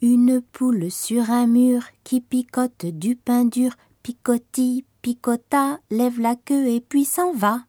Une poule sur un mur qui picote du pain dur, picotis, picota, lève la queue et puis s'en va.